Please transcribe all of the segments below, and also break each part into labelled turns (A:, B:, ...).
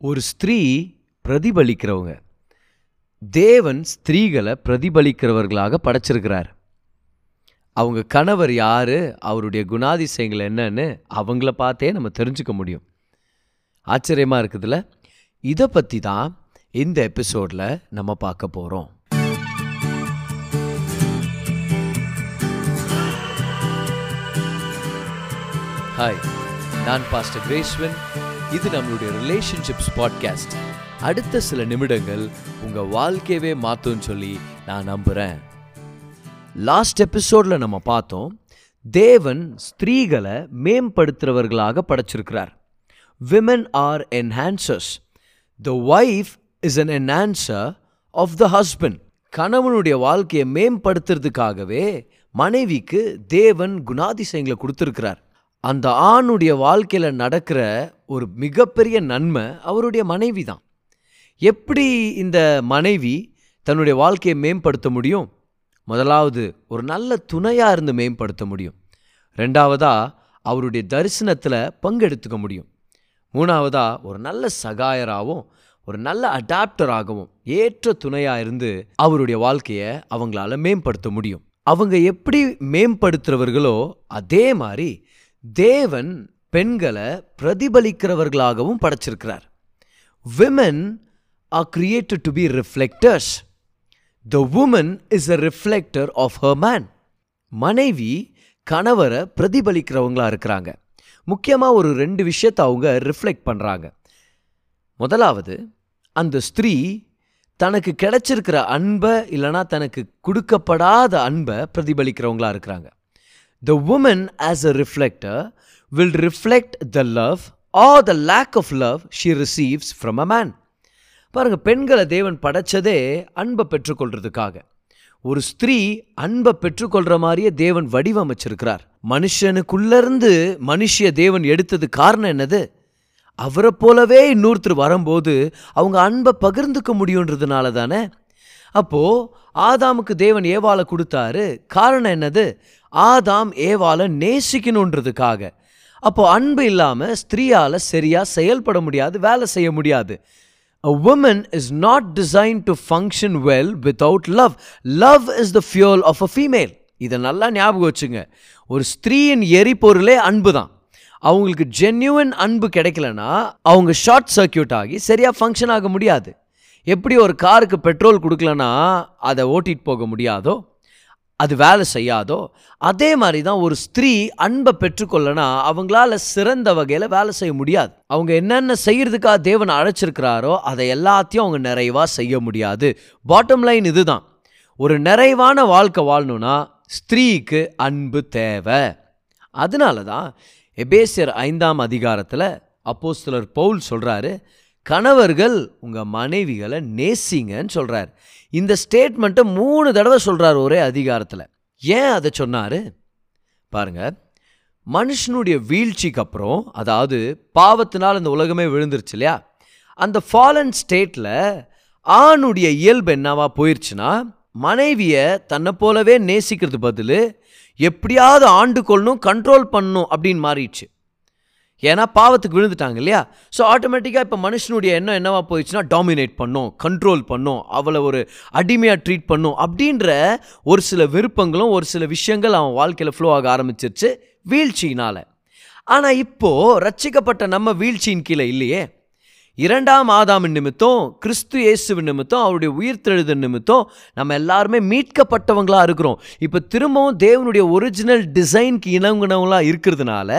A: ஒரு ஸ்திரீ பிரதிபலிக்கிறவங்க. தேவன் ஸ்திரீகளை பிரதிபலிக்கிறவர்களாக படைச்சிருக்கிறார். அவங்க கணவர் யார் அவருடைய குணாதிசயங்கள் என்னன்னு அவங்கள பார்த்தே நம்ம தெரிஞ்சுக்க முடியும். ஆச்சரியமாக இருக்குதுல்ல? இதை பற்றி தான் இந்த எபிசோடில் நம்ம பார்க்க போகிறோம் ஹாய் நான் பாஸ்டர் கிரேஸ்வன். இது நம்மளுடைய ரிலேஷன்ஷிப்ஸ் பாட்காஸ்ட் அடுத்த சில நிமிடங்கள் உங்கள் வாழ்க்கையவே மாற்றும்னு சொல்லி நான் நம்புகிறேன் லாஸ்ட் எபிசோடில் நம்ம பார்த்தோம் தேவன் ஸ்திரீகளை மேம்படுத்துகிறவர்களாக படைச்சிருக்கிறார். Women are enhancers the wife is an enhancer of the husband கணவனுடைய வாழ்க்கையை மேம்படுத்துறதுக்காகவே மனைவிக்கு தேவன் குணாதிசயங்களை கொடுத்துருக்கிறார். அந்த ஆணுடைய வாழ்க்கையில் நடக்கிற ஒரு மிகப்பெரிய நன்மை அவருடைய மனைவி தான் எப்படி இந்த மனைவி தன்னுடைய வாழ்க்கையை மேம்படுத்த முடியும்? முதலாவது ஒரு நல்ல துணையாக இருந்து மேம்படுத்த முடியும். ரெண்டாவதாக அவருடைய தரிசனத்தில் பங்கெடுத்துக்க முடியும். மூணாவதாக ஒரு நல்ல சகாயராகவும் ஒரு நல்ல அடாப்டராகவும் ஏற்ற துணையாக இருந்து அவருடைய வாழ்க்கையை அவங்களால மேம்படுத்த முடியும். அவங்க எப்படி மேம்படுத்துகிறவர்களோ அதே மாதிரி தேவன் பெண்களை பிரதிபலிக்கிறவர்களாகவும் படைச்சிருக்கிறார். Women are created to be reflectors the woman is a reflector of her man மனைவி கணவரை பிரதிபலிக்கிறவங்களா இருக்கிறாங்க. முக்கியமாக ஒரு ரெண்டு விஷயத்தை அவங்க ரிஃப்ளெக்ட் பண்ணுறாங்க முதலாவது அந்த ஸ்திரீ தனக்கு கிடைச்சிருக்கிற அன்பை இல்லைனா தனக்கு கொடுக்கப்படாத அன்பை பிரதிபலிக்கிறவங்களா இருக்கிறாங்க. The woman as a reflector, will reflect the love or the lack of love she receives from a man. பாருங்கள் பெண்களை தேவன் படைச்சதே அன்பை பெற்றுக்கொள்றதுக்காக. ஒரு ஸ்திரீ அன்பை பெற்றுக்கொள்கிற மாதிரியே தேவன் வடிவமைச்சிருக்கிறார். மனுஷனுக்குள்ளேருந்து மனுஷிய தேவன் எடுத்தது காரணம் என்னது? அவரை போலவே இன்னொருத்தர் வரும்போது அவங்க அன்பை பகிர்ந்துக்க முடியுன்றதுனால தானே அப்போது ஆதாமுக்கு தேவன் ஏவாளை கொடுத்தாரு. காரணம் என்னது? ஆதாம் ஏவாளை நேசிக்கணுன்றதுக்காக. அப்போ அன்பு இல்லாமல் ஸ்திரீயால் சரியாக செயல்பட முடியாது வேலை செய்ய முடியாது. A woman is not designed to function well without love. Love is the fuel of a female. இதை நல்லா ஞாபகம் வச்சுங்க. ஒரு ஸ்திரீயின் எரிபொருளே அன்பு தான். அவங்களுக்கு ஜென்யூன் அன்பு கிடைக்கலனா அவங்க ஷார்ட் சர்க்கியூட் ஆகி சரியாக ஃபங்க்ஷன் ஆக முடியாது. எப்படி ஒரு காருக்கு பெட்ரோல் கொடுக்கலனா அதை ஓட்டிகிட்டு போக முடியாதோ அது வேலை செய்யாதோ அதே மாதிரி தான் ஒரு ஸ்திரீ அன்பை பெற்றுக்கொள்ளனா அவங்களால சிறந்த வகையில் வேலை செய்ய முடியாது. அவங்க என்னென்ன செய்யறதுக்காக தேவன் அழைச்சிருக்கிறாரோ அதை எல்லாத்தையும் அவங்க நிறைவாக செய்ய முடியாது. பாட்டம் லைன் இதுதான். ஒரு நிறைவான வாழ்க்கை வாழணும்னா ஸ்திரீக்கு அன்பு தேவை. அதனால தான் எபேசியர் ஐந்தாம் அதிகாரத்தில் அப்போஸ்தலர் பவுல் சொல்கிறாரு கணவர்கள் உங்கள் மனைவிகளை நேசிங்கன்னு சொல்கிறார் இந்த ஸ்டேட்மெண்ட்டை மூணு தடவை சொல்கிறார் ஒரே அதிகாரத்தில். ஏன் அதை சொன்னார்? பாருங்கள் மனுஷனுடைய வீழ்ச்சிக்கு அப்புறம் அதாவது பாவத்தினால் இந்த உலகமே விழுந்துருச்சு இல்லையா? அந்த ஃபாலன் ஸ்டேட்டில் ஆணுடைய இயல்பு என்னவா போயிடுச்சுன்னா மனைவியை தன்னை போலவே நேசிக்கிறது பதில் எப்படியாவது ஆண்டு கொள்ளணும் கண்ட்ரோல் பண்ணணும் அப்படின்னு மாறிடுச்சு. ஏன்னா பாவத்துக்கு விழுந்துட்டாங்க இல்லையா? ஸோ ஆட்டோமேட்டிக்காக இப்போ மனுஷனுடைய எண்ணம் என்னவா போயிடுச்சுன்னா டாமினேட் பண்ணும் கண்ட்ரோல் பண்ணும் அவளை ஒரு அடிமையாக ட்ரீட் பண்ணும் அப்படின்ற ஒரு சில விருப்பங்களும் ஒரு சில விஷயங்கள் அவன் வாழ்க்கையில் ஃப்ளோ ஆக ஆரம்பிச்சிருச்சு வீழ்ச்சியினால். ஆனால் இப்போது ரட்சிக்கப்பட்ட நம்ம வீழ்ச்சியின் கீழே இல்லையே. இரண்டாம் ஆதாமின் நிமித்தம் கிறிஸ்து இயேசுவின் நிமித்தம் அவருடைய உயிர்த்தெழுதல் நிமித்தம் நம்ம எல்லாருமே மீட்கப்பட்டவங்களா இருக்கிறோம். இப்போ திரும்பவும் தேவனுடைய ஒரிஜினல் டிசைனுக்கு இணங்குனவங்களாக இருக்கிறதுனால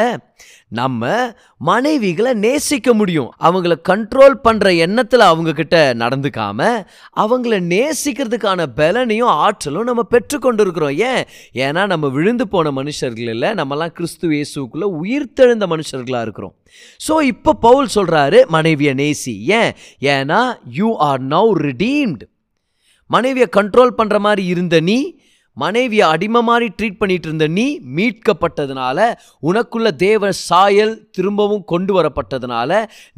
A: நம்ம மனைவிகளை நேசிக்க முடியும். அவங்கள கண்ட்ரோல் பண்ணுற எண்ணத்தில் அவங்கக்கிட்ட நடந்துக்காமல் நடந்துக்காம அவங்கள நேசிக்கிறதுக்கான பலனையும் ஆற்றலும் நம்ம பெற்றுக்கொண்டு இருக்கிறோம் ஏன்? ஏன்னா நம்ம விழுந்து போன மனுஷர்கள் இல்லை நம்மலாம் கிறிஸ்து இயேசுக்குள்ள உயிர்த்தெழுந்த மனுஷர்களாக இருக்கிறோம். ஸோ இப்போ பவுல் சொல்கிறாரு மனைவியை நேசி. ஏன்? ஏன்னா யூ ஆர் நவ் ரிடீம்டு மனைவியை கண்ட்ரோல் பண்ணுற மாதிரி இருந்த நீ மனைவியை அடிமை மாதிரி ட்ரீட் பண்ணிட்டு இருந்த நீ மீட்கப்பட்டதுனால உனக்குள்ள தேவ சாயல் திரும்பவும் கொண்டு வரப்பட்டதுனால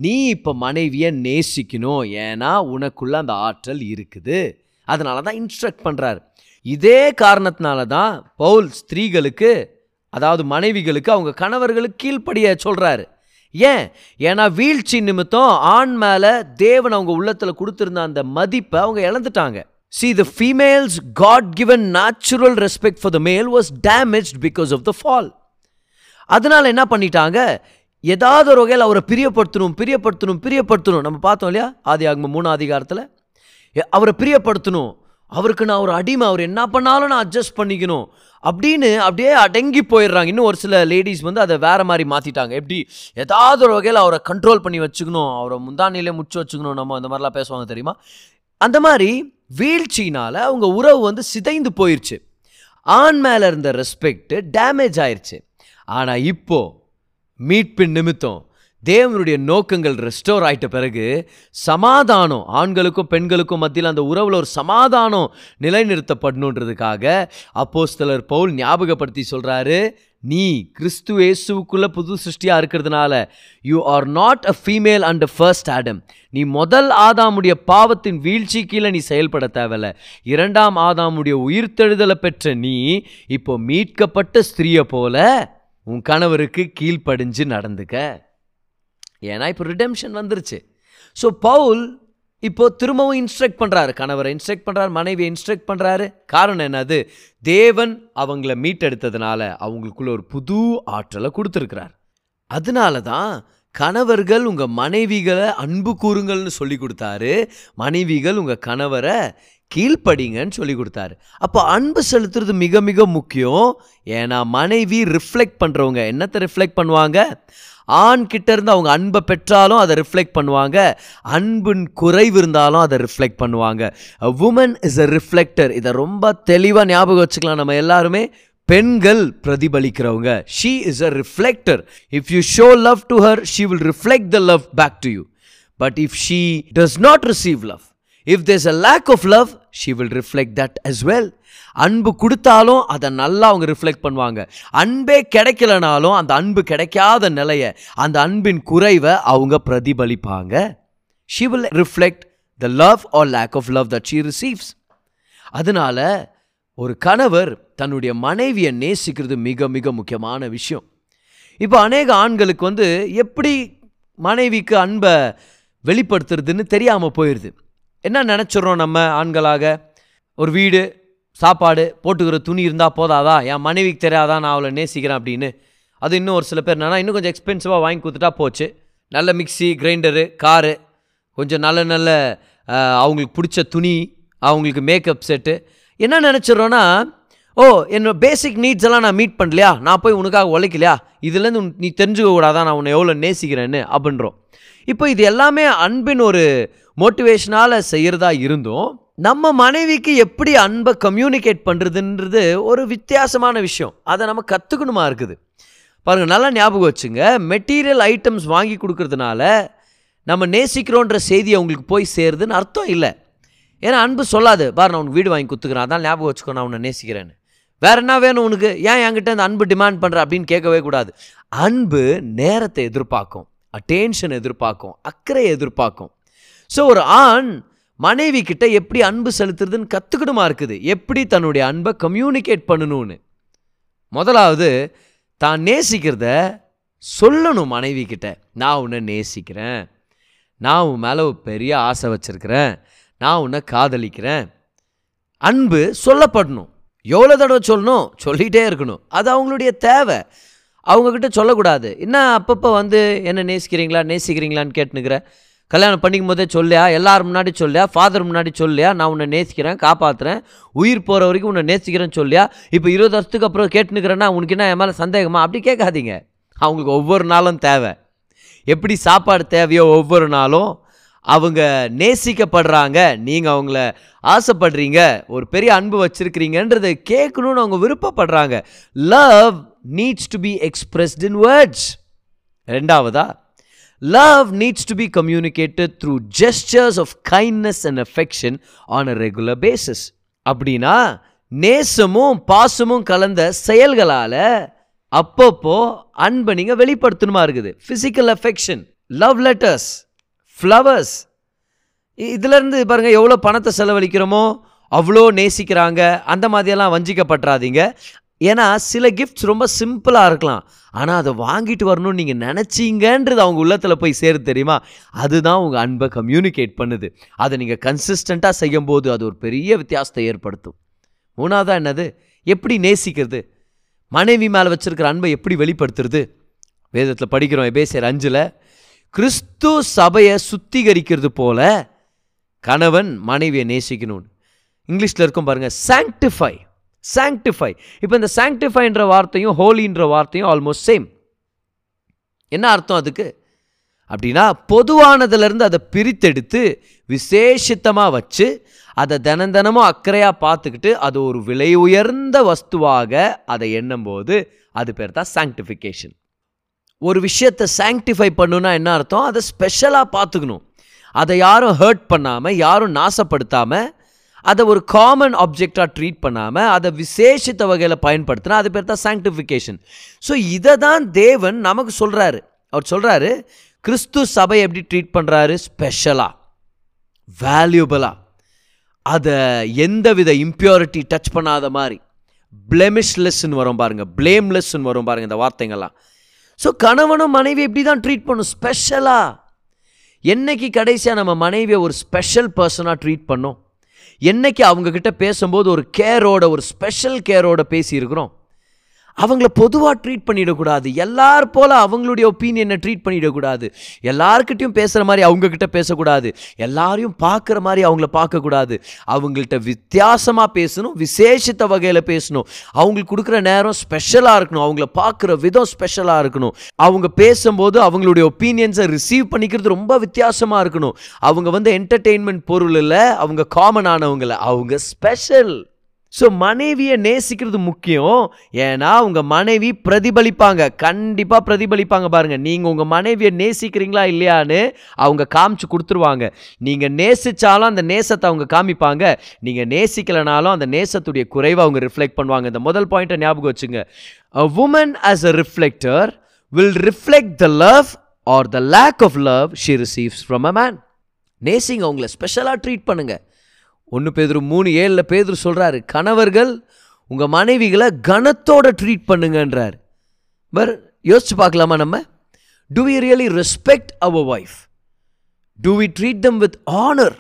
A: நீ இப்போ மனைவியை நேசிக்கணும். ஏன்னா உனக்குள்ள அந்த ஆற்றல் இருக்குது. அதனால தான் இன்ஸ்ட்ரக்ட் பண்ணுறாரு இதே காரணத்தினால தான் பவுல் ஸ்திரீகளுக்கு அதாவது மனைவிகளுக்கு அவங்க கணவர்களுக்கு கீழ்ப்படிய சொல்கிறாரு ஏன்? ஏன்னா வீழ்ச்சி நிமித்தம் ஆண் மேலே தேவன் அவங்க உள்ளத்தில் கொடுத்துருந்த அந்த மதிப்பை அவங்க இழந்துட்டாங்க. See, the female's God given natural respect for the male was damaged because of the fall. அதனால என்ன பண்ணிட்டாங்க? ஏதாவது ஒரு வகையில் அவரை பிரியப்படுத்தணும் பிரியப்படுத்தணும் பிரியப்படுத்தணும். நம்ம பார்த்தோம் இல்லையா? ஆதி ஆகும் மூணு அதிகாரத்தில். எ- அவரை பிரியப்படுத்தணும். அவருக்கு நான் ஒரு அடிமை அவர் என்ன பண்ணாலும் நான் அட்ஜஸ்ட் பண்ணிக்கணும். அப்படின்னு அப்படியே அடங்கி போயிடுறாங்க. இன்னும் ஒரு சில லேடிஸ் வந்து அதை வேற மாதிரி மாற்றிட்டாங்க எப்படி? ஏதாவது ஒரு வகையில் அவரை கண்ட்ரோல் பண்ணி வச்சுக்கணும். அவரை முந்தானிலே முச்சு வச்சுக்கணும். நம்ம அந்த மாதிரிலாம் பேசுவாங்க தெரியுமா? அந்த மாதிரி வீழ்ச்சினால் அவங்க உறவு வந்து சிதைந்து போயிடுச்சு ஆண் மேலே இருந்த ரெஸ்பெக்ட் டேமேஜ் ஆயிடுச்சு ஆனால் இப்போ மீட்பின் நிமித்தம் தேவனுடைய நோக்கங்கள் ரெஸ்டோர் ஆயிட்ட பிறகு சமாதானம் ஆண்களுக்கும் பெண்களுக்கும் மத்தியில் அந்த உறவில் ஒரு சமாதானம் நிலைநிறுத்தப்படணுன்றதுக்காக அப்போஸ்தலர் பவுல் ஞாபகப்படுத்தி சொல்கிறாரு நீ கிறிஸ்து இயேசுக்குள்ளே புது சிருஷ்டியாக இருக்கிறதுனால you are not a female and first Adam நீ முதல் ஆதாமுடைய பாவத்தின் வீழ்ச்சி கீழே நீ செயல்பட தேவையில்ல. இரண்டாம் ஆதாமுடைய உயிர்த்தெழுதலை பெற்ற நீ இப்போ மீட்கப்பட்ட ஸ்திரியை போல உன் கணவருக்கு கீழ்ப்படிஞ்சு நடந்துக்க. ஏன்னா இப்போ ரிடெம்ஷன் வந்துருச்சு. ஸோ பவுல் இப்போ திரும்பவும் இன்ஸ்ட்ரக்ட் பண்ணுறாரு கணவரை இன்ஸ்ட்ரக்ட் பண்ணுறாரு மனைவியை இன்ஸ்ட்ரக்ட் பண்ணுறாரு காரணம் என்னது? தேவன் அவங்கள மீட்டெடுத்ததுனால அவங்களுக்குள்ள ஒரு புது ஆற்றலை கொடுத்துருக்கிறார். அதனால தான் கணவர்கள் உங்கள் மனைவிகளை அன்பு கூறுங்கள்னு சொல்லி கொடுத்தாரு. மனைவிகள் உங்கள் கணவரை கீழ்ப்படிங்கன்னு சொல்லி கொடுத்தாரு. அப்போ அன்பு செலுத்துறது மிக மிக முக்கியம். ஏன்னா மனைவி ரிஃப்ளெக்ட் பண்ணுறவங்க என்னத்தை ரிஃப்ளெக்ட் பண்ணுவாங்க? ஆண் கிட்ட இருந்து அவங்க அன்பை பெற்றாலும் அதை ரிஃப்ளெக்ட் பண்ணுவாங்க. அன்பின் குறைவு இருந்தாலும் அதை ரிஃப்ளெக்ட் பண்ணுவாங்க. உமன் இஸ் அ ரிஃப்ளெக்டர் இதை ரொம்ப தெளிவாக ஞாபகம் வச்சுக்கலாம் நம்ம எல்லாருமே. பெண்கள் பிரதிபலிக்கிறவங்க. She is a reflector if you show love to her she will reflect the love back to you but if she does not receive love if there's a lack of love she will reflect that as well அன்பு கொடுத்தாலும் அதை நல்லா அவங்க reflect பண்ணுவாங்க. அன்பே கிடைக்கலனாலும் அந்த அன்பு கிடைக்காத நிலையை அந்த அன்பின் குறைவை அவங்க பிரதிபலிப்பாங்க. She will reflect the love or lack of love that she receives அதனால ஒரு கணவர் தன்னுடைய மனைவியை நேசிக்கிறது மிக மிக முக்கியமான விஷயம். இப்போ அநேக ஆண்களுக்கு வந்து எப்படி மனைவிக்கு அன்பை வெளிப்படுத்துறதுன்னு தெரியாமல் போயிடுது என்ன நினச்சிட்றோம் நம்ம ஆண்களாக? ஒரு வீடு சாப்பாடு போட்டுக்கிற துணி இருந்தால் போதாதா? என் மனைவிக்கு தெரியாதா? நான் அவளை நேசிக்கிறேன் அப்படின்னு. அது இன்னும் ஒரு சில பேர் என்னன்னா இன்னும் கொஞ்சம் எக்ஸ்பென்சிவாக வாங்கி கொடுத்துட்டா போச்சு. நல்ல மிக்ஸி கிரைண்டரு காரு கொஞ்சம் நல்ல நல்ல அவங்களுக்கு பிடிச்ச துணி அவங்களுக்கு மேக்கப் செட்டு என்ன நினச்சிட்றோன்னா ஓ என்னோட பேசிக் நீட்ஸ் எல்லாம் நான் மீட் பண்ணலையா? நான் போய் உனக்காக உழைக்கலையா? இதுலேருந்து நீ தெரிஞ்சுக்க கூடாதா நான் உன்னை எவ்வளோ நேசிக்கிறேன்னு அப்படின்றோம். இப்போ இது எல்லாமே அன்பின் ஒரு மோட்டிவேஷனால் செய்கிறதா இருந்தும் நம்ம மனைவிக்கு எப்படி அன்பை கம்யூனிகேட் பண்ணுறதுன்றது ஒரு வித்தியாசமான விஷயம். அதை நம்ம கற்றுக்கணுமா இருக்குது? பாருங்கள் நல்லா ஞாபகம் வச்சுங்க. மெட்டீரியல் ஐட்டம்ஸ் வாங்கி கொடுக்கறதுனால நம்ம நேசிக்கிறோன்ற செய்தி அவங்களுக்கு போய் சேருதுன்னு அர்த்தம் இல்லை. ஏன்னா அன்பு சொல்லாது. பாரு நான் உனக்கு வீடு வாங்கி கொடுத்துக்கிறேன் அதான் ஞாபகம் வச்சுக்கோ நான் உன்னை நேசிக்கிறேன்னு. வேற என்ன வேணும் உனக்கு? ஏன் என்கிட்ட அந்த அன்பு டிமாண்ட் பண்ணுற அப்படின்னு கேட்கவே கூடாது. அன்பு நேரத்தை எதிர்பார்க்கும். அட்டென்ஷன் எதிர்பார்க்கும். அக்கறை எதிர்பார்க்கும். ஸோ ஒரு ஆண் மனைவி கிட்ட எப்படி அன்பு செலுத்துறதுன்னு கற்றுக்கணுமா இருக்குது? எப்படி தன்னுடைய அன்பை கம்யூனிகேட் பண்ணணும்னு? முதலாவது தான் நேசிக்கிறத சொல்லணும் மனைவி கிட்ட நான் உன்னை நேசிக்கிறேன். நான் உன் மேலே ஒரு பெரிய ஆசை வச்சுருக்கிறேன். நான் உன்னை காதலிக்கிறேன். அன்பு சொல்லப்படணும். எவ்வளோ தடவை சொல்லணும்? சொல்லிகிட்டே இருக்கணும். அது அவங்களுடைய தேவை. அவங்கக்கிட்ட சொல்லக்கூடாது. என்ன அப்பப்போ வந்து என்ன நேசிக்கிறீங்களா? நேசிக்கிறீங்களான்னு கேட்டுனுக்கிறேன் கல்யாணம் பண்ணிக்கும் போதே சொல்லியா எல்லாரும் முன்னாடி சொல்லியா ஃபாதர் முன்னாடி சொல்லியா நான் உன்னை நேசிக்கிறேன் காப்பாற்றுறேன் உயிர் போகிற வரைக்கும் உன்னை நேசிக்கிறேன்னு சொல்லியா இப்போ இருபது வருஷத்துக்கு அப்புறம் கேட்டுனுக்கிறேன்னா உனக்கு என்ன என் மேலே சந்தேகமா? அப்படி கேட்காதீங்க. அவங்களுக்கு ஒவ்வொரு நாளும் தேவை. எப்படி சாப்பாடு தேவையோ ஒவ்வொரு நாளும் அவங்க நேசிக்கப்படுறாங்க. நீங்கள் அவங்கள ஆசைப்படுறீங்க ஒரு பெரிய அன்பு வச்சிருக்கிறீங்கன்றதை கேட்கணும்னு அவங்க விருப்பப்படுறாங்க. Love needs to be expressed in words ரெண்டாவதா love needs to be communicated through gestures of kindness and affection on a regular basis அப்படின்னா நேசமும் பாசமும் கலந்த செயல்களால் அப்பப்போ அன்பை நீங்கள் வெளிப்படுத்தணுமா இருக்குது? Physical affection love letters flowers இதுலேருந்து பாருங்கள் எவ்வளோ பணத்தை செலவழிக்கிறோமோ அவ்வளோ நேசிக்கிறாங்க அந்த மாதிரியெல்லாம் வஞ்சிக்கப்பட்டுறாதீங்க. ஏன்னா சில கிஃப்ட்ஸ் ரொம்ப சிம்பிளாக இருக்கலாம். ஆனால் அதை வாங்கிட்டு வரணும்னு நீங்கள் நினச்சிங்கன்றது அவங்க உள்ளத்தில் போய் சேருது தெரியுமா? அதுதான் உங்கள் அன்பை கம்யூனிகேட் பண்ணுது. அதை நீங்கள் கன்சிஸ்டண்ட்டாக செய்யும்போது அது ஒரு பெரிய வித்தியாசத்தை ஏற்படுத்தும். மூணாவதாக என்னது? எப்படி நேசிக்கிறது? மனைவி மேலே வச்சுருக்கிற அன்பை எப்படி வெளிப்படுத்துறது? வேதத்தில் படிக்கிறோம் எபேசியர் அஞ்சில் கிறிஸ்து சபையை சுத்திகரிக்கிறது போல கணவன் மனைவியை நேசிக்கணும்னு. இங்கிலீஷில் இருக்கும் பாருங்கள் சாங்டிஃபை சாங்டிஃபை இப்போ இந்த சாங்டிஃபைன்ற வார்த்தையும் ஹோலின்ற வார்த்தையும் ஆல்மோஸ்ட் சேம் என்ன அர்த்தம் அதுக்கு? அப்படின்னா பொதுவானதுலேருந்து அதை பிரித்தெடுத்து விசேஷித்தமாக வச்சு அதை தினம் தினமும் அக்கறையாக பார்த்துக்கிட்டு அது ஒரு விலை உயர்ந்த வஸ்துவாக அதை எண்ணும்போது அது பேர் தான் சாங்டிஃபிகேஷன் ஒரு விஷயத்தை சாங்டிஃபை பண்ணுன்னா என்ன அர்த்தம்? அதை ஸ்பெஷலாக பார்த்துக்கணும். அதை யாரும் ஹர்ட் பண்ணாமல் யாரும் நாசப்படுத்தாமல் அதை ஒரு காமன் ஆப்ஜெக்டாக ட்ரீட் பண்ணாமல் அதை விசேஷித்த வகையில் பயன்படுத்தினா அது பேர் தான் சாங்டிஃபிகேஷன் ஸோ இதை தான் தேவன் நமக்கு சொல்கிறாரு அவர் சொல்கிறாரு கிறிஸ்து சபை எப்படி ட்ரீட் பண்ணுறாரு ஸ்பெஷலாக வேல்யூபிளாக அதை எந்தவித இம்ப்யூரிட்டி டச் பண்ணாத மாதிரி. பிளெமிஷ்லெஸ்ன்னு வரும் பாருங்கள் பிளேம்லெஸ்ன்னு வரும் பாருங்க இந்த வார்த்தைங்கள்லாம். ஸோ கணவனும் மனைவி எப்படி தான் ட்ரீட் பண்ணும்? ஸ்பெஷலாக என்னைக்கு கடைசியாக நம்ம மனைவியை ஒரு ஸ்பெஷல் பர்சனாக ட்ரீட் பண்ணோம்? என்னைக்கு அவங்கக்கிட்ட பேசும்போது ஒரு கேரோட ஒரு ஸ்பெஷல் கேரோட பேசியிருக்கிறோம்? அவங்கள பொதுவாக ட்ரீட் பண்ணிடக்கூடாது. எல்லார் போல் அவங்களுடைய ஒப்பீனியனை ட்ரீட் பண்ணிடக்கூடாது. எல்லார்கிட்டையும் பேசுகிற மாதிரி அவங்கக்கிட்ட பேசக்கூடாது. எல்லாரையும் பார்க்குற மாதிரி அவங்கள பார்க்கக்கூடாது. அவங்கள்ட்ட வித்தியாசமாக பேசணும் விசேஷித்த வகையில் பேசணும். அவங்களுக்கு கொடுக்குற நேரம் ஸ்பெஷலாக இருக்கணும். அவங்கள பார்க்குற விதம் ஸ்பெஷலாக இருக்கணும். அவங்க பேசும்போது அவங்களுடைய ஒப்பீனியன்ஸை ரிசீவ் பண்ணிக்கிறது ரொம்ப வித்தியாசமாக இருக்கணும். அவங்க வந்து என்டர்டெயின்மெண்ட் பொருள் இல்லை அவங்க காமன் ஆனவங்கள அவங்க ஸ்பெஷல் ஸோ மனைவியை நேசிக்கிறது முக்கியம். ஏன்னா உங்கள் மனைவி பிரதிபலிப்பாங்க. கண்டிப்பாக பிரதிபலிப்பாங்க பாருங்கள் நீங்கள் உங்கள் மனைவியை நேசிக்கிறீங்களா இல்லையான்னு அவங்க காமிச்சு கொடுத்துருவாங்க. நீங்கள் நேசிச்சாலும் அந்த நேசத்தை அவங்க காமிப்பாங்க. நீங்கள் நேசிக்கலைனாலும் அந்த நேசத்துடைய குறைவை அவங்க ரிஃப்ளெக்ட் பண்ணுவாங்க. இந்த முதல் பாயிண்ட்டை ஞாபகம் வச்சுங்க. A woman as a reflector will reflect the love or the lack of love she receives from a man நேசிங்க அவங்கள. ஸ்பெஷலாக ட்ரீட் பண்ணுங்கள் ஒன்று பேதுரு மூணு ஏழில் பேதர் சொல்கிறாரு கணவர்கள் உங்கள் மனைவிகளை கனத்தோட ட்ரீட் பண்ணுங்கன்றார். பர் யோசிச்சு பார்க்கலாமா நம்ம? Do we really respect our wife do we treat them with honour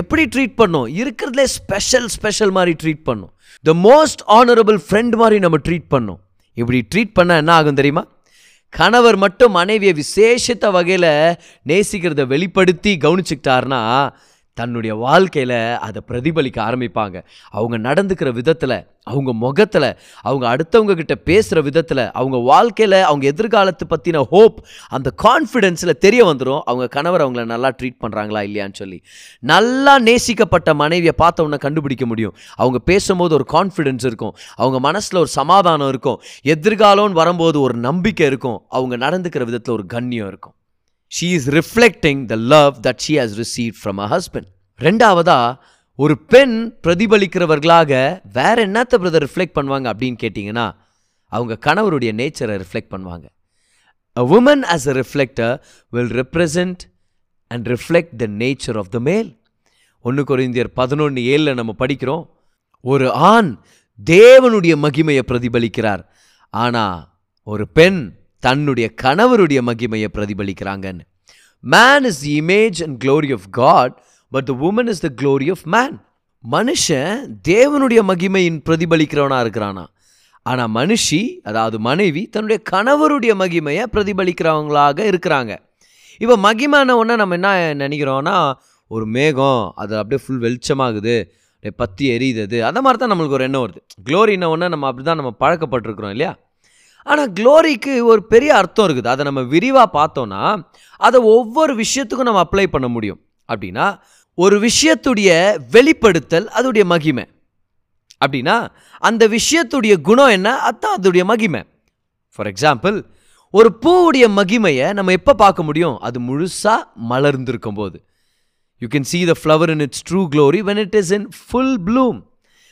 A: எப்படி ட்ரீட் பண்ணோம்? இருக்கிறதுலே ஸ்பெஷல் ஸ்பெஷல் மாதிரி ட்ரீட் பண்ணோம். த மோஸ்ட் ஆனரபிள் ஃப்ரெண்ட் மாதிரி நம்ம ட்ரீட் பண்ணோம். இப்படி ட்ரீட் பண்ணால் என்ன ஆகும் தெரியுமா? கணவர் மட்டும் மனைவியை விசேஷத்த வகையில் நேசிக்கிறத வெளிப்படுத்தி கவனிச்சுக்கிட்டாருன்னா தன்னுடைய வாழ்க்கையில் அதை பிரதிபலிக்க ஆரம்பிப்பாங்க. அவங்க நடந்துக்கிற விதத்தில் அவங்க முகத்தில் அவங்க அடுத்தவங்க கிட்ட பேசுகிற விதத்தில் அவங்க வாழ்க்கையில் அவங்க எதிர்காலத்தை பற்றின ஹோப் அந்த கான்ஃபிடென்ஸில் தெரிய வந்துடும் அவங்க கணவர் அவங்கள நல்லா ட்ரீட் பண்ணுறாங்களா இல்லையான்னு சொல்லி. நல்லா நேசிக்கப்பட்ட மனைவியை பார்த்தவொன்னே கண்டுபிடிக்க முடியும். அவங்க பேசும்போது ஒரு கான்ஃபிடென்ஸ் இருக்கும். அவங்க மனசில் ஒரு சமாதானம் இருக்கும். எதிர்காலம்னு வரும்போது ஒரு நம்பிக்கை இருக்கும். அவங்க நடந்துக்கிற விதத்தில் ஒரு கண்ணியம் இருக்கும். She is reflecting the love that she has receive from a husband ரெண்டாவதா ஒரு பெண் பிரதிபலிக்கிறவர்களாக வேற என்னத்தை பிரதர் ரிஃப்ளெக்ட் பண்ணுவாங்க அப்படின்னு கேட்டிங்கன்னா அவங்க கணவருடைய நேச்சரை ரிஃப்ளெக்ட் பண்ணுவாங்க. A woman as a reflector will represent and reflect the nature of the male ஒன்று குறைந்தியர் பதினொன்று ஏழில் நம்ம படிக்கிறோம் ஒரு ஆண் தேவனுடைய மகிமையை பிரதிபலிக்கிறார். ஆனால் ஒரு பெண் தன்னுடைய கணவருடைய மகிமையை பிரதிபலிக்கிறாங்கன்னு. Man is the image and glory of God but the woman is the glory of man மனுஷன் தேவனுடைய மகிமையின் பிரதிபலிக்கிறவனாக இருக்கிறானா? ஆனால் மனுஷி அதாவது மனைவி தன்னுடைய கணவருடைய மகிமையை பிரதிபலிக்கிறவங்களாக இருக்கிறாங்க. இப்போ மகிமான ஒன்று நம்ம என்ன நினைக்கிறோன்னா ஒரு மேகம் அது அப்படியே ஃபுல் வெளிச்சமாகுது அப்படியே பற்றி எரியுது அந்த மாதிரி தான் நம்மளுக்கு ஒரு எண்ணம் வருது. க்ளோரின்ன ஒன்று நம்ம அப்படி தான் நம்ம பழக்கப்பட்டிருக்கிறோம் இல்லையா? ஆனால் க்ளோரிக்கு ஒரு பெரிய அர்த்தம் இருக்குது. அதை நம்ம விரிவாக பார்த்தோன்னா அதை ஒவ்வொரு விஷயத்துக்கும் நம்ம அப்ளை பண்ண முடியும். அப்படின்னா ஒரு விஷயத்துடைய வெளிப்படுத்தல் அதோடைய மகிமை. அப்படின்னா அந்த விஷயத்துடைய குணம் என்ன? அதுதான் அதோடைய மகிமை. ஃபார் எக்ஸாம்பிள் ஒரு பூவுடைய மகிமையை நம்ம எப்போ பார்க்க முடியும்? அது முழுசாக மலர்ந்திருக்கும் போது you can see the flower in its true glory when it is in full bloom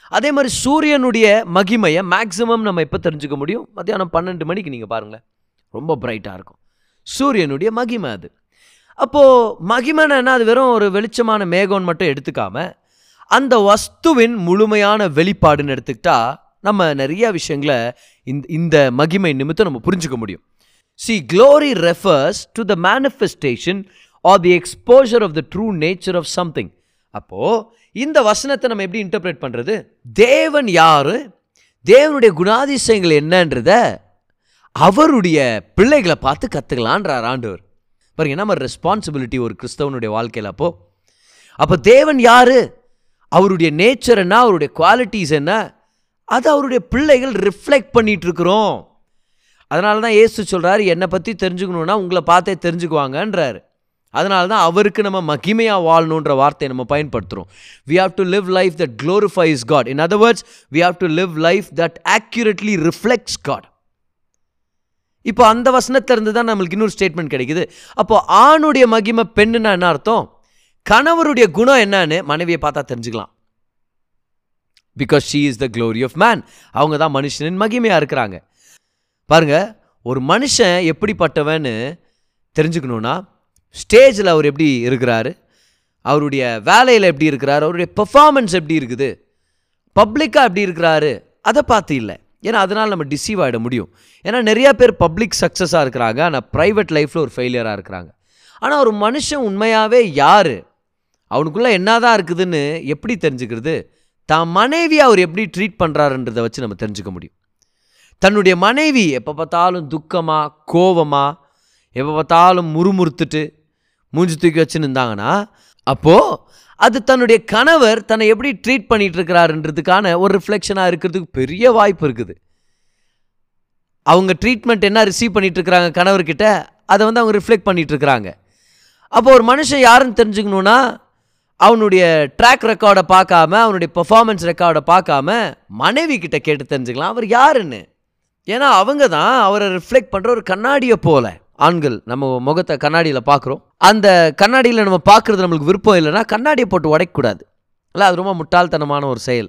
A: அதே மாதிரி சூரியனுடைய மகிமையை மேக்ஸிமம் நம்ம எப்போ தெரிஞ்சுக்க முடியும்? மத்தியானம் பன்னெண்டு மணிக்கு நீங்கள் பாருங்களேன். ரொம்ப பிரைட்டாக இருக்கும். சூரியனுடைய மகிமை அது. அப்போது மகிமைன்னா என்ன? அது வெறும் ஒரு வெளிச்சமான மேகம்னு மட்டும் எடுத்துக்காம அந்த வஸ்துவின் முழுமையான வெளிப்பாடுன்னு எடுத்துக்கிட்டா நம்ம நிறைய விஷயங்களை இந்த இந்த மகிமை நிமித்தம் நம்ம புரிஞ்சுக்க முடியும். See glory refers to the manifestation or the exposure of the true nature of something அப்போது இந்த வசனத்தை நம்ம எப்படி இன்டர்பிரேட் பண்ணுறது தேவன் யார்? தேவனுடைய குணாதிசயங்கள் என்னன்றத அவருடைய பிள்ளைகளை பார்த்து கற்றுக்கலான்றார் ஆண்டவர். பாருங்க என்ன மாதிரி ரெஸ்பான்சிபிலிட்டி ஒரு கிறிஸ்தவனுடைய வாழ்க்கையில் அப்போ? அப்போ தேவன் யார்? அவருடைய நேச்சர் என்ன? அவருடைய குவாலிட்டிஸ் என்ன? அது அவருடைய பிள்ளைகள் ரிஃப்ளெக்ட் பண்ணிகிட்ருக்குறோம் அதனால தான் ஏசு சொல்கிறார் என்னை பற்றி தெரிஞ்சுக்கணுன்னா உங்களை பார்த்தே தெரிஞ்சுக்குவாங்கன்றார். அதனால தான் அவருக்கு நம்ம மகிமையாக வாழணுன்ற வார்த்தையை நம்ம பயன்படுத்துகிறோம் we have to live life that glorifies God in other words we have to live life that accurately reflects God இப்போ அந்த வசனத்திலிருந்து தான் நம்மளுக்கு இன்னொரு ஸ்டேட்மெண்ட் கிடைக்குது. அப்போ ஆணுடைய மகிமை பெண்ணுன்னா என்ன அர்த்தம்? கணவருடைய குணம் என்னன்னு மனைவியை பார்த்தா தெரிஞ்சுக்கலாம். Because she is the glory of man அவங்க தான் மனுஷனின் மகிமையாக இருக்கிறாங்க. பாருங்க ஒரு மனுஷன் எப்படிப்பட்டவன்னு தெரிஞ்சுக்கணுன்னா ஸ்டேஜில் அவர் எப்படி இருக்கிறாரு? அவருடைய வேலையில் எப்படி இருக்கிறாரு? அவருடைய பெர்ஃபார்மன்ஸ் எப்படி இருக்குது? பப்ளிக்காக எப்படி இருக்கிறாரு? அதை பார்த்து இல்லை. ஏன்னா அதனால் நம்ம டிசீவ் ஆகிட முடியும். ஏன்னா நிறையா பேர் பப்ளிக் சக்ஸஸாக இருக்கிறாங்க. ஆனால் ப்ரைவேட் லைஃப்பில் ஒரு ஃபெயிலியராக இருக்கிறாங்க. ஆனால் ஒரு மனுஷன் உண்மையாகவே யார்? அவனுக்குள்ளே என்னதான் இருக்குதுன்னு எப்படி தெரிஞ்சுக்கிறது? தான் மனைவி அவர் எப்படி ட்ரீட் பண்ணுறாருன்றதை வச்சு நம்ம தெரிஞ்சுக்க முடியும். தன்னுடைய மனைவி எப்போ பார்த்தாலும் துக்கமாக கோவமாக எப்போ பார்த்தாலும் முறுமுறுத்துட்டு மூஞ்சி தூக்கி வச்சுன்னு இருந்தாங்கன்னா அப்போது அது தன்னுடைய கணவர் தன்னை எப்படி ட்ரீட் பண்ணிட்டு இருக்கிறாருன்றதுக்கான ஒரு ரிஃப்ளெக்ஷனாக இருக்கிறதுக்கு பெரிய வாய்ப்பு இருக்குது. அவங்க ட்ரீட்மெண்ட் என்ன ரிசீவ் பண்ணிட்டு இருக்கிறாங்க கணவர்கிட்ட அதை வந்து அவங்க ரிஃப்ளெக்ட் பண்ணிட்டு இருக்கிறாங்க அப்போ ஒரு மனுஷன் யாருன்னு தெரிஞ்சுக்கணுன்னா அவனுடைய ட்ராக் ரெக்கார்டை பார்க்காம அவனுடைய பெர்ஃபார்மன்ஸ் ரெக்கார்டை பார்க்காம மனைவி கிட்ட கேட்டு தெரிஞ்சுக்கலாம். அவர் யாருன்னு? ஏன்னா அவங்க தான் அவரை ரிஃப்ளெக்ட் பண்ணுற ஒரு கண்ணாடியை போல. ஆண்கள் நம்ம முகத்தை கண்ணாடியில் பார்க்குறோம். அந்த கண்ணாடியில் நம்ம பார்க்குறது நம்மளுக்கு விருப்பம் இல்லைன்னா கண்ணாடியை போட்டு உடைக்கக்கூடாது. இல்லை அது ரொம்ப முட்டாள்தனமான ஒரு செயல்.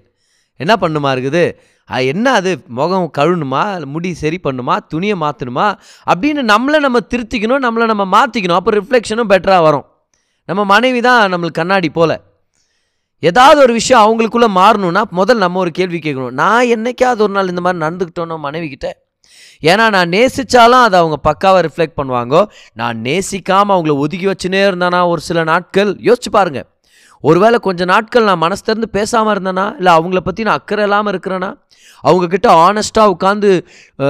A: என்ன பண்ணுமா இருக்குது? அது என்ன அது? முகம் கழுணுமா முடி சரி பண்ணுமா? துணியை மாற்றணுமா அப்படின்னு நம்மளை நம்ம திருத்திக்கணும் நம்மளை நம்ம மாற்றிக்கணும் அப்போ ரிஃப்ளெக்ஷனும் பெட்டராக வரும். நம்ம மனைவி தான் நம்மளுக்கு கண்ணாடி போல. ஏதாவது ஒரு விஷயம் அவங்களுக்குள்ளே மாறணும்னா முதல் நம்ம ஒரு கேள்வி கேட்கணும். நான் என்னைக்காவது ஒரு நாள் இந்த மாதிரி நடந்துக்கிட்டோனோ மனைவிக்கிட்ட ஏன்னா நான் நேசித்தாலும் அதை அவங்க பக்காவாக ரிஃப்ளெக்ட் பண்ணுவாங்க. நான் நேசிக்காமல் அவங்கள ஒதுக்கி வச்சுனே இருந்தேனா ஒரு சில நாட்கள். யோசிச்சு பாருங்கள் ஒருவேளை கொஞ்ச நாட்கள் நான் மனசு திறந்து பேசாமல் இருந்தேனா இல்லை அவங்கள பற்றி நான் அக்கறை இல்லாமல் இருக்கிறேன்னா அவங்கக்கிட்ட ஆனஸ்ட்டாக உட்காந்து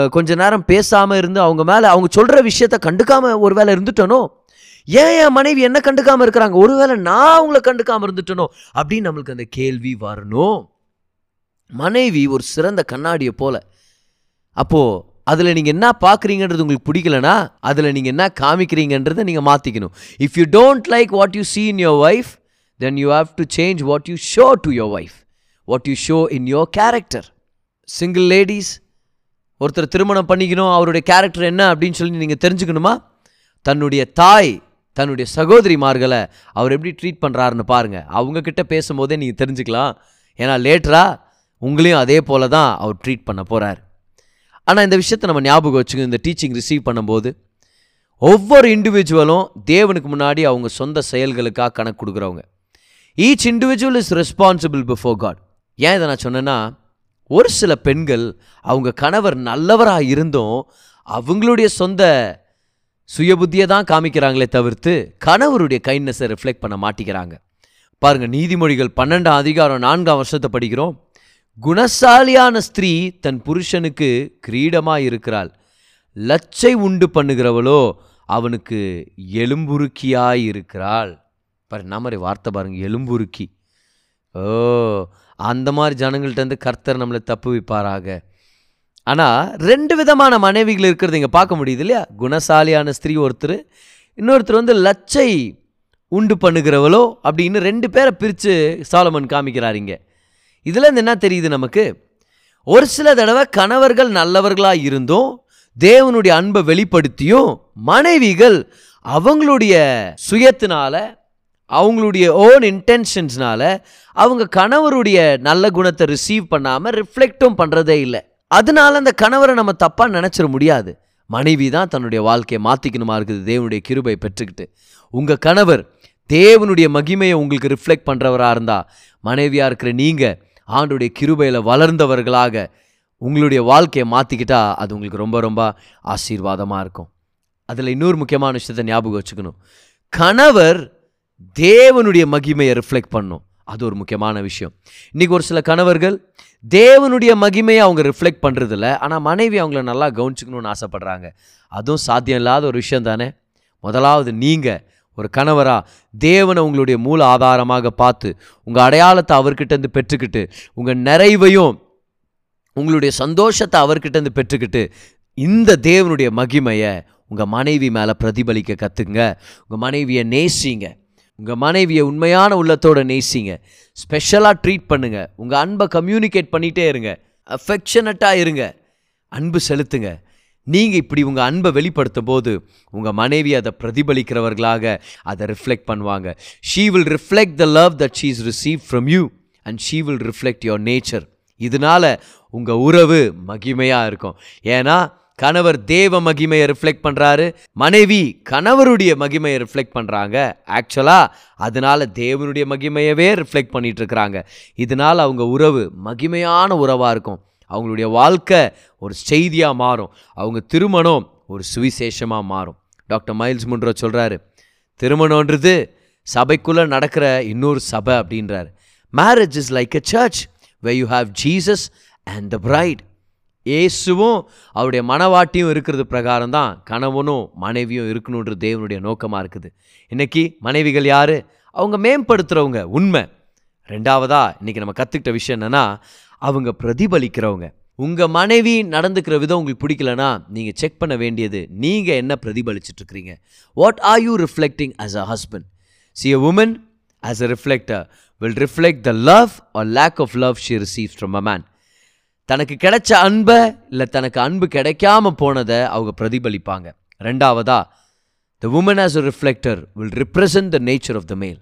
A: கொஞ்ச நேரம் பேசாமல் இருந்து அவங்க மேலே அவங்க சொல்கிற விஷயத்த கண்டுக்காமல் ஒரு வேளை இருந்துட்டனோ? ஏன் என் மனைவி என்ன கண்டுக்காமல் இருக்கிறாங்க? ஒருவேளை நான் அவங்கள கண்டுக்காமல் இருந்துட்டனோ? அப்படின்னு நம்மளுக்கு அந்த கேள்வி வரணும். மனைவி ஒரு சிறந்த கண்ணாடியை போல. அப்போது அதில் நீங்கள் என்ன பார்க்குறீங்கன்றது உங்களுக்கு பிடிக்கலனா அதில் நீங்கள் என்ன காமிக்கிறீங்கன்றதை நீங்கள் மாற்றிக்கணும் if you don't like what you see in your wife then you have to change what you show to your wife what you show in your character single ladies ஒருத்தர் திருமணம் பண்ணிக்கணும் அவருடைய கேரக்டர் என்ன அப்படின்னு சொல்லி நீங்கள் தெரிஞ்சுக்கணுமா? தன்னுடைய தாய் தன்னுடைய சகோதரிமார்களை அவர் எப்படி ட்ரீட் பண்ணுறாருன்னு பாருங்கள் அவங்கக்கிட்ட பேசும்போதே நீங்கள் தெரிஞ்சுக்கலாம். ஏன்னா லேட்டராக உங்களையும் அதே போல தான் அவர் ட்ரீட் பண்ண போகிறார் ஆனால் இந்த விஷயத்தை நம்ம ஞாபகம் வச்சுக்கணும். இந்த டீச்சிங் ரிசீவ் பண்ணும்போது ஒவ்வொரு இண்டிவிஜுவலும் தேவனுக்கு முன்னாடி அவங்க சொந்த செயல்களுக்காக கணக்கு கொடுக்குறவங்க. Each individual is responsible before God ஏன் இதை நான் சொன்னேன்னா ஒரு சில பெண்கள் அவங்க கணவர் நல்லவராக இருந்தும் அவங்களுடைய சொந்த சுயபுத்தியை தான் காமிக்கிறாங்களே தவிர்த்து கணவருடைய கைண்ட்னஸை ரிஃப்ளெக்ட் பண்ண மாட்டிக்கிறாங்க. பாருங்க நீதிமொழிகள் பன்னெண்டாம் அதிகாரம் நான்காம் வருஷத்தை படிக்கிறோம். குணசாலியான ஸ்திரீ தன் புருஷனுக்கு கிரீடமாய் இருக்கிறாள் லச்சை உண்டு பண்ணுகிறவளோ அவனுக்கு எலும்புருக்கியாய் இருக்கிறாள் பாரு என்ன மாதிரி வார்த்தை பாருங்க எலும்புருக்கி. ஓ அந்த மாதிரி ஜனங்கள்ட்ட இருந்து கர்த்தர் நம்மளை தப்பு வைப்பாராக ஆனால் ரெண்டு விதமான மனைவிகள் இருக்கிறது இங்கே பார்க்க முடியுது இல்லையா? குணசாலியான ஸ்திரீ ஒருத்தர் இன்னொருத்தர் வந்து லச்சை உண்டு பண்ணுகிறவளோ அப்படின்னு ரெண்டு பேரை பிரித்து சாலமன் காமிக்கிறார் இங்கே. இதில் என்ன தெரியுது நமக்கு? ஒரு சில தடவை கணவர்கள் நல்லவர்களாக இருந்தும் தேவனுடைய அன்பை வெளிப்படுத்தியும் மனைவிகள் அவங்களுடைய சுயத்தினால அவங்களுடைய ஓன் இன்டென்ஷன்ஸ்னால அவங்க கணவருடைய நல்ல குணத்தை ரிசீவ் பண்ணாமல் ரிஃப்ளெக்டும் பண்ணுறதே இல்லை. அதனால அந்த கணவரை நம்ம தப்பாக நினச்சிட முடியாது. மனைவி தான் தன்னுடைய வாழ்க்கையை மாற்றிக்கணுமா இருக்குது? தேவனுடைய கிருபை பெற்றுக்கிட்டு. உங்கள் கணவர் தேவனுடைய மகிமையை உங்களுக்கு ரிஃப்ளெக்ட் பண்ணுறவராக இருந்தால் மனைவியாக இருக்கிற நீங்கள் ஆண்டுடைய கிருபையில் வளர்ந்தவர்களாக உங்களுடைய வாழ்க்கையை மாற்றிக்கிட்டா அது உங்களுக்கு ரொம்ப ரொம்ப ஆசீர்வாதமாக இருக்கும். அதில் இன்னொரு முக்கியமான விஷயத்தை ஞாபகம் வச்சுக்கணும். கணவர் தேவனுடைய மகிமையை ரிஃப்ளெக்ட் பண்ணும். அது ஒரு முக்கியமான விஷயம். இன்றைக்கி ஒரு சில கணவர்கள் தேவனுடைய மகிமையை அவங்க ரிஃப்ளெக்ட் பண்ணுறதில்ல ஆனால் மனைவி அவங்கள நல்லா கவனிச்சுக்கணும்னு ஆசைப்பட்றாங்க. அதுவும் சாத்தியம் இல்லாத ஒரு விஷயம் தானே? முதலாவது நீங்கள் ஒரு கணவராக தேவனை உங்களுடைய மூல ஆதாரமாக பார்த்து உங்கள் அடையாளத்தை அவர்கிட்டேருந்து பெற்றுக்கிட்டு உங்கள் நிறைவையும் உங்களுடைய சந்தோஷத்தை அவர்கிட்டேருந்து பெற்றுக்கிட்டு இந்த தேவனுடைய மகிமையை உங்கள் மனைவி மேலே பிரதிபலிக்க கற்றுங்க உங்கள் மனைவியை நேசிங்க. உங்கள் மனைவியை உண்மையான உள்ளத்தோடு நேசிங்க. ஸ்பெஷலாக ட்ரீட் பண்ணுங்கள் உங்கள் அன்பை கம்யூனிகேட் பண்ணிகிட்டே இருங்க. அஃபெக்ஷனட்டாக இருங்க. அன்பு செலுத்துங்க. நீங்கள் இப்படி உங்கள் அன்பை வெளிப்படுத்தும் போது உங்கள் மனைவி அதை பிரதிபலிக்கிறவர்களாக அதை ரிஃப்ளெக்ட் பண்ணுவாங்க. She will reflect the love that she is receive from you and she will reflect your nature இதனால உங்கள் உறவு மகிமையாக இருக்கும். ஏன்னா கணவர் தேவ மகிமையை ரிஃப்ளெக்ட் பண்ணுறாரு மனைவி கணவருடைய மகிமையை ரிஃப்ளெக்ட் பண்ணுறாங்க ஆக்சுவலாக அதனால தேவனுடைய மகிமையவே ரிஃப்ளெக்ட் பண்ணிட்டு இருக்கிறாங்க. இதனால் அவங்க உறவு மகிமையான உறவாக இருக்கும். அவங்களுடைய வாழ்க்கை ஒரு செய்தியாக மாறும். அவங்க திருமணம் ஒரு சுவிசேஷமாக மாறும். டாக்டர் மைல்ஸ் முன்ரோ சொல்கிறாரு திருமணன்றது சபைக்குள்ளே நடக்கிற இன்னொரு சபை அப்படின்றாரு. Marriage is like a church way you have Jesus and the bride இயேசுவும் அவருடைய மனவாட்டியும் இருக்கிறது பிரகாரம் தான் கணவனும் மனைவியும் இருக்கணுன்றது தேவனுடைய நோக்கமாக இருக்குது. இன்றைக்கி மனைவிகள் யார்? அவங்க மேம்படுத்துகிறவங்க உண்மை. ரெண்டாவதாக இன்றைக்கி நம்ம கற்றுக்கிட்ட விஷயம் என்னென்னா அவங்க பிரதிபலிக்கிறவங்க. உங்கள் மனைவி நடந்துக்கிற விதம் உங்களுக்கு பிடிக்கலனா நீங்கள் செக் பண்ண வேண்டியது நீங்கள் என்ன பிரதிபலிச்சிட்டு இருக்கிறீங்க what are you reflecting as a husband see a woman as a reflector will reflect the love or lack of love she receives from a man தனக்கு கிடைச்ச அன்பை இல்லை தனக்கு அன்பு கிடைக்காம போனதை அவங்க பிரதிபலிப்பாங்க. ரெண்டாவதா the woman as a reflector will represent the nature of the male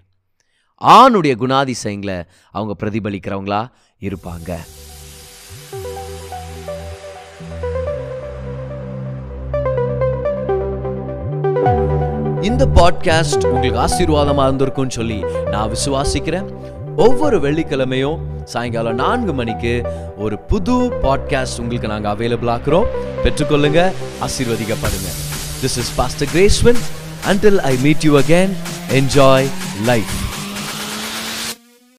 A: ஆணுடைய குணாதிசயங்களை அவங்க பிரதிபலிக்கிறவங்களா இருப்பாங்க. இந்த பாட்காஸ்ட் உங்களுக்கு ஆசீர்வாதமா இருந்திருக்கும்னு சொல்லி நான் விசுவாசிக்கிறேன். ஒவ்வொரு வெள்ளிக்கிழமையும் சாயங்காலம் நான்கு மணிக்கு ஒரு புது பாட்காஸ்ட் உங்களுக்கு நாங்கள் அவைலபிள் ஆக்குறோம். பெற்றுக்கொள்ளுங்க ஆசீர்வதிக்கப்படுங்க. This is pastor Gracevan until I meet you again enjoy life